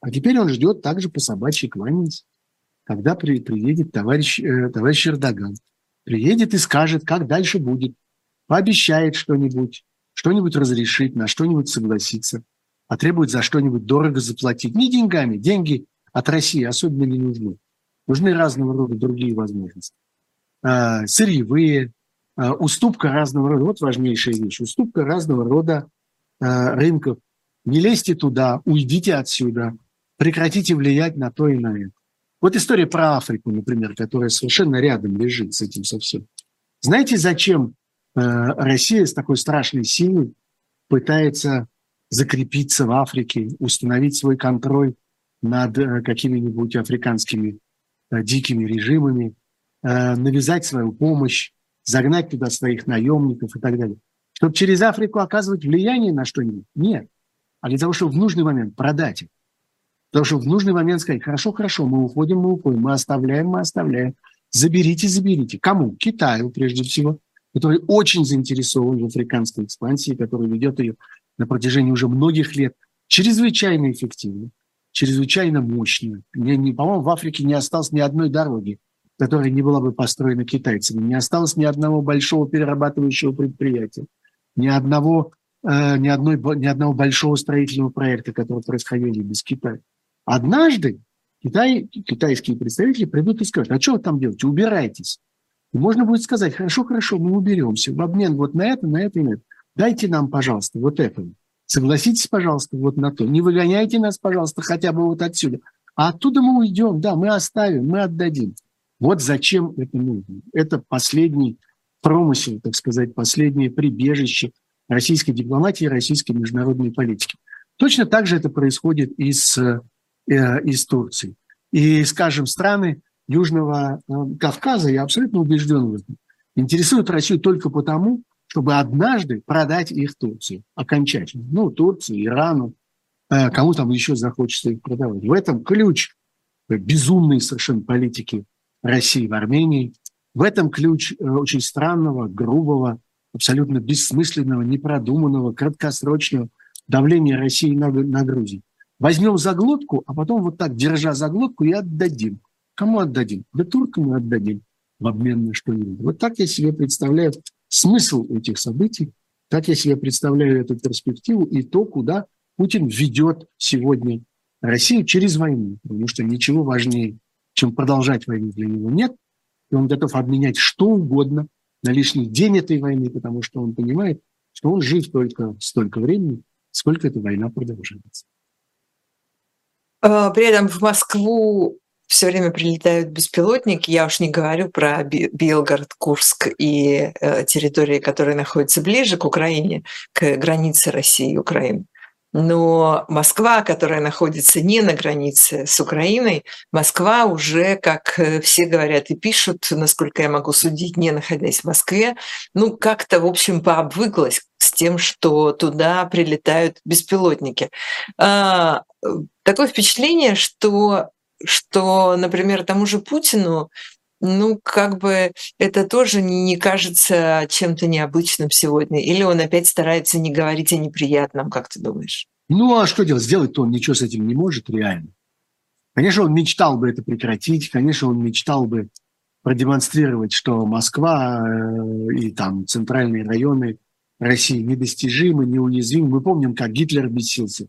а теперь он ждет также по собачьи кланяясь, когда при, приедет товарищ, э, товарищ Эрдоган. Приедет и скажет, как дальше будет, пообещает что-нибудь, что-нибудь разрешит, на что-нибудь согласится, а требует за что-нибудь дорого заплатить. Не деньгами, деньги от России особенно не нужны. Нужны разного рода другие возможности. А, сырьевые, а, уступка разного рода. Вот важнейшая вещь. Уступка разного рода а, рынков. Не лезьте туда, уйдите отсюда, прекратите влиять на то и на это. Вот история про Африку, например, которая совершенно рядом лежит с этим совсем. Знаете, зачем Россия с такой страшной силой пытается закрепиться в Африке, установить свой контроль над э, какими-нибудь африканскими Э, дикими режимами, э, навязать свою помощь, загнать туда своих наемников и так далее. Чтобы через Африку оказывать влияние на что-нибудь? Нет. А для того, чтобы в нужный момент продать их. Того, чтобы в нужный момент сказать, хорошо, хорошо, мы уходим, мы уходим, мы оставляем, мы оставляем. Заберите, заберите. Кому? Китаю, прежде всего, который очень заинтересован в африканской экспансии, который ведет ее на протяжении уже многих лет чрезвычайно эффективно чрезвычайно мощную. Не, не, по-моему, в Африке не осталось ни одной дороги, которая не была бы построена китайцами. Не осталось ни одного большого перерабатывающего предприятия, ни одного, э, ни, одной, ни одного большого строительного проекта, который происходил без Китая. Однажды Китай, китайские представители придут и скажут, а что вы там делаете? Убирайтесь. И можно будет сказать, хорошо, хорошо, мы уберемся в обмен вот на это, на это и на это. Дайте нам, пожалуйста, вот это. Согласитесь, пожалуйста, вот на то. Не выгоняйте нас, пожалуйста, хотя бы вот отсюда. А оттуда мы уйдем, да, мы оставим, мы отдадим. Вот зачем это нужно. Это последний промысел, так сказать, последнее прибежище российской дипломатии российской международной политики. Точно так же это происходит и с, э, и с Турцией. И, скажем, страны Южного э, Кавказа, я абсолютно убежден в этом, интересуют Россию только потому, чтобы однажды продать их Турции окончательно. Ну, Турции, Ирану, э, кому там еще захочется их продавать. В этом ключ безумной совершенно политики России в Армении. В этом ключ очень странного, грубого, абсолютно бессмысленного, непродуманного, краткосрочного давления России на, на Грузию. Возьмем заглотку, а потом вот так, держа заглотку, и отдадим. Кому отдадим? Да туркам отдадим в обмен на что-нибудь. Вот так я себе представляю смысл этих событий, как я себе представляю эту перспективу и то, куда Путин ведет сегодня Россию через войну, потому что ничего важнее, чем продолжать войну для него нет, и он готов обменять что угодно на лишний день этой войны, потому что он понимает, что он жив только столько времени, сколько эта война продолжается.
А, при этом в Москву все время прилетают беспилотники. Я уж не говорю про Белгород, Курск и э, территории, которые находятся ближе к Украине, к границе России и Украины. Но Москва, которая находится не на границе с Украиной, Москва уже, как э, все говорят и пишут, насколько я могу судить, не находясь в Москве, ну как-то, в общем, пообвыклась с тем, что туда прилетают беспилотники. А, э, такое впечатление, что что, например, тому же Путину ну, как бы это тоже не кажется чем-то необычным сегодня. Или он опять старается не говорить о неприятном, как ты думаешь?
Ну, а что делать? Сделать-то он ничего с этим не может реально. Конечно, он мечтал бы это прекратить. Конечно, он мечтал бы продемонстрировать, что Москва э, и там центральные районы России недостижимы, неуязвимы. Мы помним, как Гитлер бесился.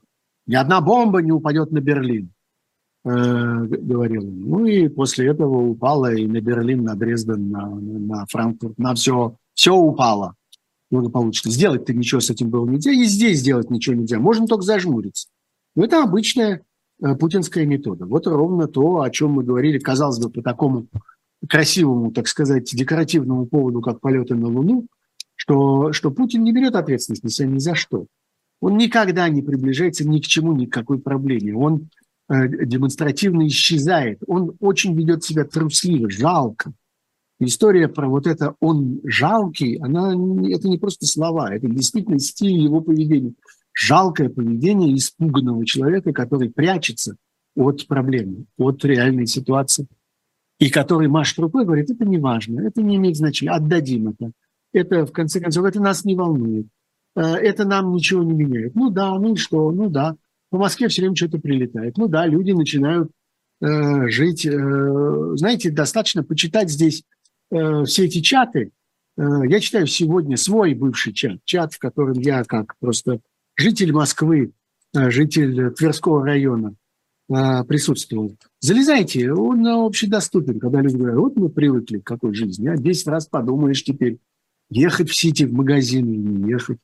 Ни одна бомба не упадет на Берлин. Э, говорил. Ну и после этого упало и на Берлин, на Дрезден, на, на Франкфурт, на все, все упало благополучно. Сделать-то ничего с этим было нельзя, и здесь сделать ничего нельзя. Можно только зажмуриться. Но это обычная э, путинская метода. Вот ровно то, о чем мы говорили, казалось бы, по такому красивому, так сказать, декоративному поводу, как полеты на Луну, что, что Путин не берет ответственность на себя ни за что. Он никогда не приближается ни к чему, ни к какой проблеме. Он Э, демонстративно исчезает. Он очень ведет себя трусливо, жалко. История про вот это «он жалкий», она, это не просто слова, это действительно стиль его поведения. Жалкое поведение испуганного человека, который прячется от проблемы, от реальной ситуации и который машет рукой, говорит, это не важно, это не имеет значения, отдадим это. Это, в конце концов, это нас не волнует. Э, это нам ничего не меняет. Ну да, ну и что, ну да. По Москве все время что-то прилетает. Ну да, люди начинают э, жить. Э, знаете, достаточно почитать здесь э, все эти чаты. Э, я читаю сегодня свой бывший чат, чат, в котором я как просто житель Москвы, э, житель Тверского района э, присутствовал. Залезайте, он общедоступен, когда люди говорят, вот мы привыкли к какой жизни, а 10 раз подумаешь теперь, ехать в Сити в магазин или не ехать.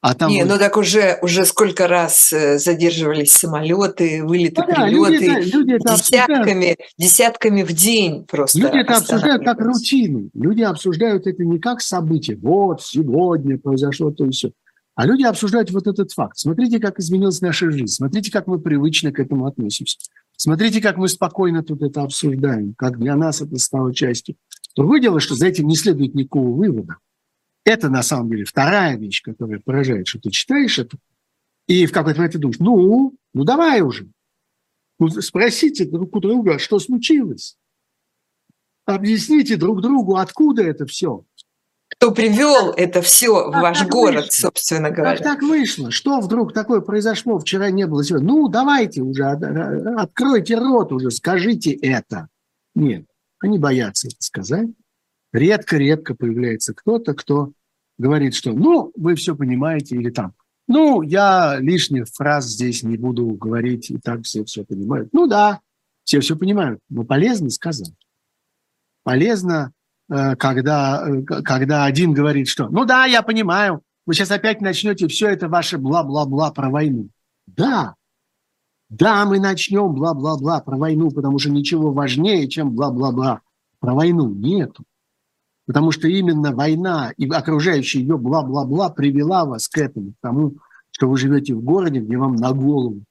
А там... Не, ну так уже, уже сколько раз э, задерживались самолеты, вылеты, ну, да, прилеты, люди это, люди это десятками, обсуждают. десятками в день просто.
Люди это обсуждают как рутину. Люди обсуждают это не как событие. Вот, сегодня произошло то и все. А люди обсуждают вот этот факт. Смотрите, как изменилась наша жизнь. Смотрите, как мы привычно к этому относимся. Смотрите, как мы спокойно тут это обсуждаем, как для нас это стало частью. Другое дело, что за этим не следует никакого вывода. Это на самом деле вторая вещь, которая поражает, что ты читаешь это, и в какой-то момент ты думаешь, ну, ну давай уже. Ну, спросите друг у друга, что случилось. Объясните друг другу, откуда это все.
Кто привел это все в ваш город, вышло? собственно говоря.
Как так вышло? Что вдруг такое произошло? Вчера не было сегодня. Ну, давайте уже, откройте рот уже, скажите это. Нет, они боятся это сказать редко-редко появляется кто-то, кто говорит, что ну, вы все понимаете, или там, ну, я лишних фраз здесь не буду говорить, и так все все понимают. Ну да, все все понимают, но полезно сказать. Полезно, э, когда, э, когда один говорит, что ну да, я понимаю, вы сейчас опять начнете все это ваше бла-бла-бла про войну. Да, да, мы начнем бла-бла-бла про войну, потому что ничего важнее, чем бла-бла-бла про войну нету. Потому что именно война и окружающая ее бла-бла-бла привела вас к этому, к тому, что вы живете в городе, где вам на голову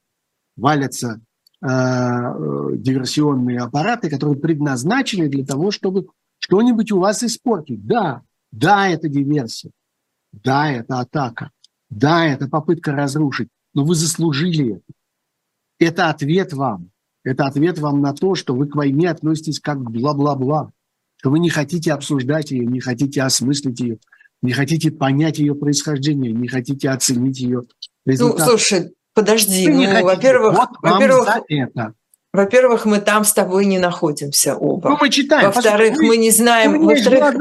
валятся э, диверсионные аппараты, которые предназначены для того, чтобы что-нибудь у вас испортить. Да, да, это диверсия, да, это атака, да, это попытка разрушить, но вы заслужили это. Это ответ вам. Это ответ вам на то, что вы к войне относитесь как бла-бла-бла что вы не хотите обсуждать ее, не хотите осмыслить ее, не хотите понять ее происхождение, не хотите оценить ее
результат. Ну, слушай, подожди, вы ну, во-первых, вот во-первых. Во-первых, мы там с тобой не находимся оба. Ну,
мы читаем.
Во-вторых, мы не знаем. Во-вторых,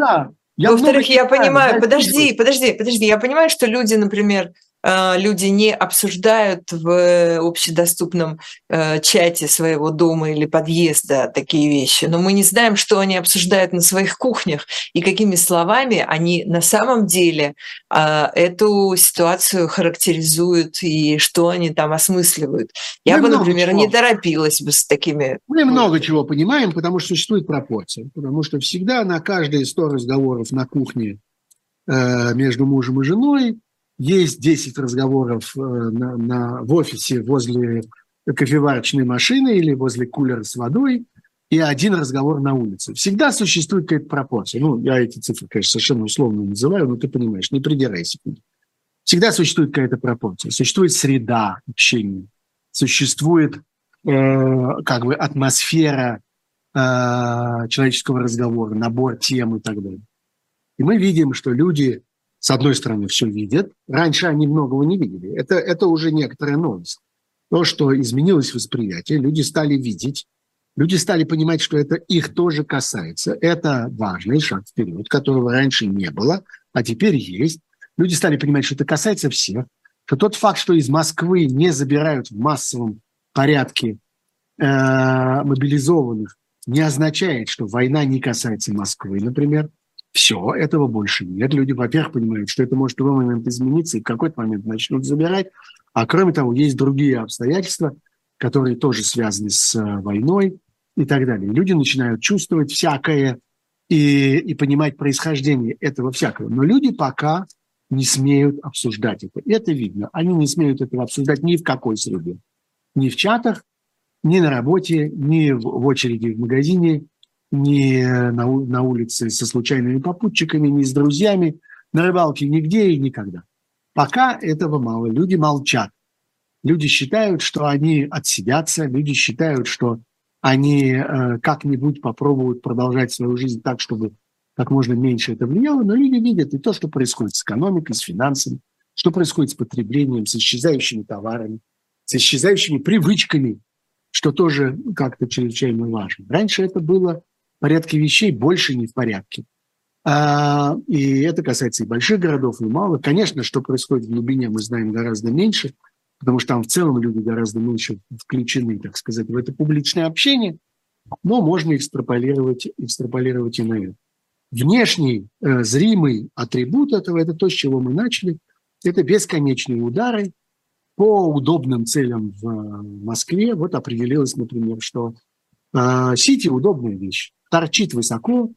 во-вторых, я понимаю, подожди, подожди, подожди, я понимаю, что люди, например, люди не обсуждают в общедоступном э, чате своего дома или подъезда такие вещи, но мы не знаем, что они обсуждают на своих кухнях и какими словами они на самом деле а, эту ситуацию характеризуют и что они там осмысливают. Я мы бы, например, чего. не торопилась бы с такими...
Мы много чего понимаем, потому что существует пропорция, потому что всегда на каждые 100 разговоров на кухне э, между мужем и женой есть 10 разговоров э, на, на, в офисе возле кофеварочной машины или возле кулера с водой, и один разговор на улице. Всегда существует какая-то пропорция. Ну, я эти цифры, конечно, совершенно условно называю, но ты понимаешь, не придирайся. Всегда существует какая-то пропорция. Существует среда общения, существует э, как бы атмосфера э, человеческого разговора, набор тем и так далее. И мы видим, что люди с одной стороны, все видят. Раньше они многого не видели. Это, это уже некоторая новость. То, что изменилось восприятие, люди стали видеть, люди стали понимать, что это их тоже касается. Это важный шаг вперед, которого раньше не было, а теперь есть. Люди стали понимать, что это касается всех, что тот факт, что из Москвы не забирают в массовом порядке э, мобилизованных, не означает, что война не касается Москвы, например. Все, этого больше нет. Люди, во-первых, понимают, что это может в любой момент измениться, и в какой-то момент начнут забирать. А кроме того, есть другие обстоятельства, которые тоже связаны с э, войной и так далее. Люди начинают чувствовать всякое и, и понимать происхождение этого всякого. Но люди пока не смеют обсуждать это. Это видно. Они не смеют этого обсуждать ни в какой среде. Ни в чатах, ни на работе, ни в очереди в магазине, ни на, на улице со случайными попутчиками, ни с друзьями, на рыбалке нигде и никогда. Пока этого мало. Люди молчат. Люди считают, что они отсидятся, люди считают, что они э, как-нибудь попробуют продолжать свою жизнь так, чтобы как можно меньше это влияло, но люди видят и то, что происходит с экономикой, с финансами, что происходит с потреблением, с исчезающими товарами, с исчезающими привычками, что тоже как-то чрезвычайно важно. Раньше это было порядке вещей больше не в порядке. А, и это касается и больших городов, и малых. Конечно, что происходит в глубине, мы знаем гораздо меньше, потому что там в целом люди гораздо меньше включены, так сказать, в это публичное общение, но можно экстраполировать, экстраполировать и на это. Внешний э, зримый атрибут этого – это то, с чего мы начали. Это бесконечные удары по удобным целям в э, Москве. Вот определилось, например, что э, Сити – удобная вещь. Торчит высоко,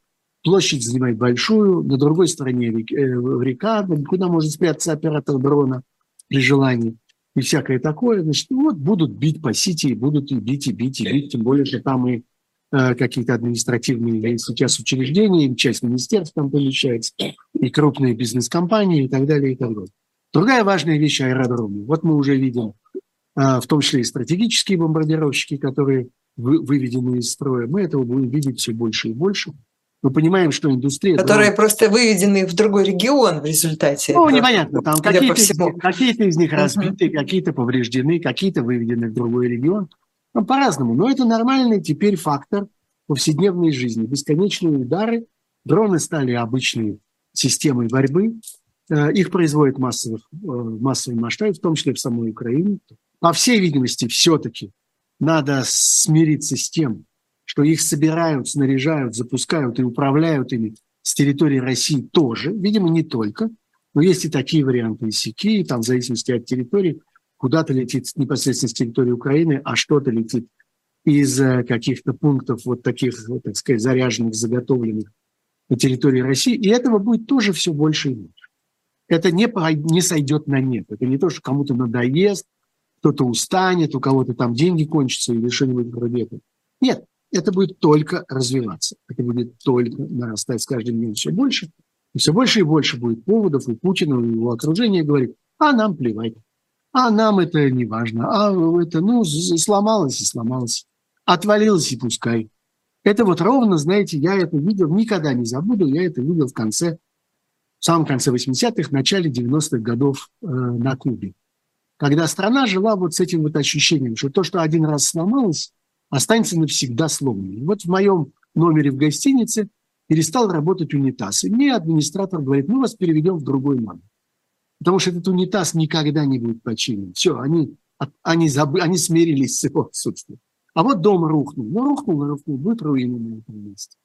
площадь занимает большую, на другой стороне э, река, куда может спрятаться оператор дрона при желании и всякое такое. Значит, вот будут бить по Сити, будут и бить, и бить, и бить, тем более, что там и Э, какие-то административные сейчас учреждения, часть министерств там получается, и крупные бизнес-компании и так далее, и так далее. Другая важная вещь – аэродромы. Вот мы уже видим, э, в том числе и стратегические бомбардировщики, которые выведены из строя. Мы этого будем видеть все больше и больше. Мы понимаем, что индустрия...
Которые дрон... просто выведены в другой регион в результате.
Ну, непонятно. Там какие-то, из них, какие-то из них разбиты, какие-то повреждены, какие-то выведены в другой регион. Ну, по-разному. Но это нормальный теперь фактор повседневной жизни. Бесконечные удары. Дроны стали обычной системой борьбы. Э, их производят массовых, э, массовый масштаб, в том числе в самой Украине. По всей видимости, все-таки надо смириться с тем, что их собирают, снаряжают, запускают и управляют ими с территории России тоже. Видимо, не только. Но есть и такие варианты, и сики, там в зависимости от территории – куда-то летит непосредственно с территории Украины, а что-то летит из э, каких-то пунктов вот таких, так сказать, заряженных, заготовленных на территории России. И этого будет тоже все больше и больше. Это не, не сойдет на нет. Это не то, что кому-то надоест, кто-то устанет, у кого-то там деньги кончатся или что-нибудь вроде этого. Нет, это будет только развиваться. Это будет только нарастать с каждым днем все больше. И все больше и больше будет поводов у Путина, у его окружения говорить, а нам плевать. А нам это не важно. А это, ну, сломалось и сломалось. Отвалилось и пускай. Это вот ровно, знаете, я это видел, никогда не забуду, я это видел в конце, в самом конце 80-х, начале 90-х годов э, на Кубе. Когда страна жила вот с этим вот ощущением, что то, что один раз сломалось, останется навсегда сломанным. Вот в моем номере в гостинице перестал работать унитаз. И мне администратор говорит, мы вас переведем в другой номер. Потому что этот унитаз никогда не будет починен. Все, они, они, забы, они смирились с его отсутствием. А вот дом рухнул. Ну, рухнул, рухнул, будет руина на этом месте.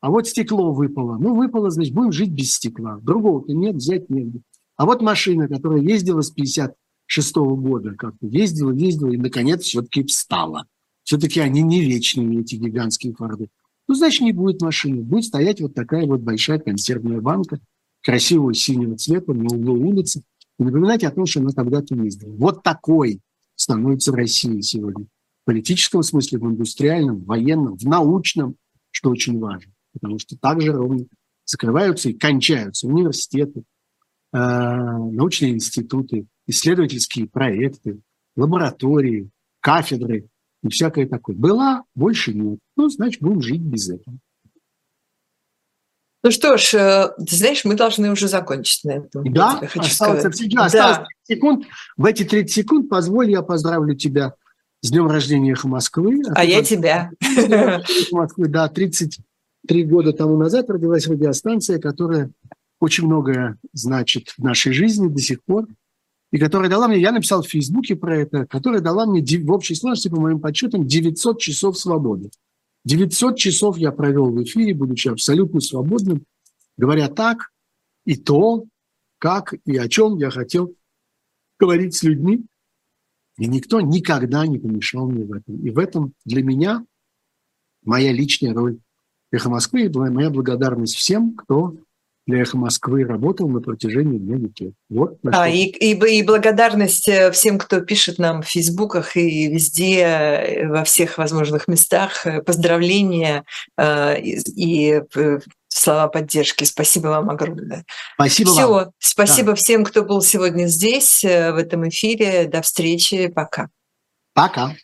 А вот стекло выпало. Ну, выпало, значит, будем жить без стекла. Другого-то нет, взять негде. А вот машина, которая ездила с 56 -го года, как-то ездила, ездила, и, наконец, все-таки встала. Все-таки они не вечные, эти гигантские форды. Ну, значит, не будет машины. Будет стоять вот такая вот большая консервная банка, красивого синего цвета на углу улицы и напоминать о том, что она когда-то ездила. Вот такой становится Россия сегодня. В политическом смысле, в индустриальном, в военном, в научном, что очень важно. Потому что также ровно закрываются и кончаются университеты, э, научные институты, исследовательские проекты, лаборатории, кафедры и всякое такое. Была, больше нет. Ну, значит, будем жить без этого.
Ну что ж, э, ты знаешь, мы должны уже закончить на этом.
Да, хочу осталось, сказать. Да. осталось 30 секунд. В эти 30 секунд позволь, я поздравлю тебя с днем рождения «Эхо Москвы».
А, а я тебя.
Москвы, да, 33 года тому назад родилась радиостанция, которая очень многое значит в нашей жизни до сих пор, и которая дала мне, я написал в Фейсбуке про это, которая дала мне в общей сложности, по моим подсчетам, 900 часов свободы. 900 часов я провел в эфире, будучи абсолютно свободным, говоря так и то, как и о чем я хотел говорить с людьми. И никто никогда не помешал мне в этом. И в этом для меня моя личная роль «Эхо Москвы» и моя благодарность всем, кто для «Эхо Москвы» работал на протяжении многих лет. Вот
а, и, и, и благодарность э, всем, кто пишет нам в Фейсбуках и везде, э, во всех возможных местах. Э, поздравления и, и слова поддержки. Спасибо вам огромное.
Спасибо
Все,
вам.
спасибо да. всем, кто был сегодня здесь, в этом эфире. До встречи. Пока.
Пока.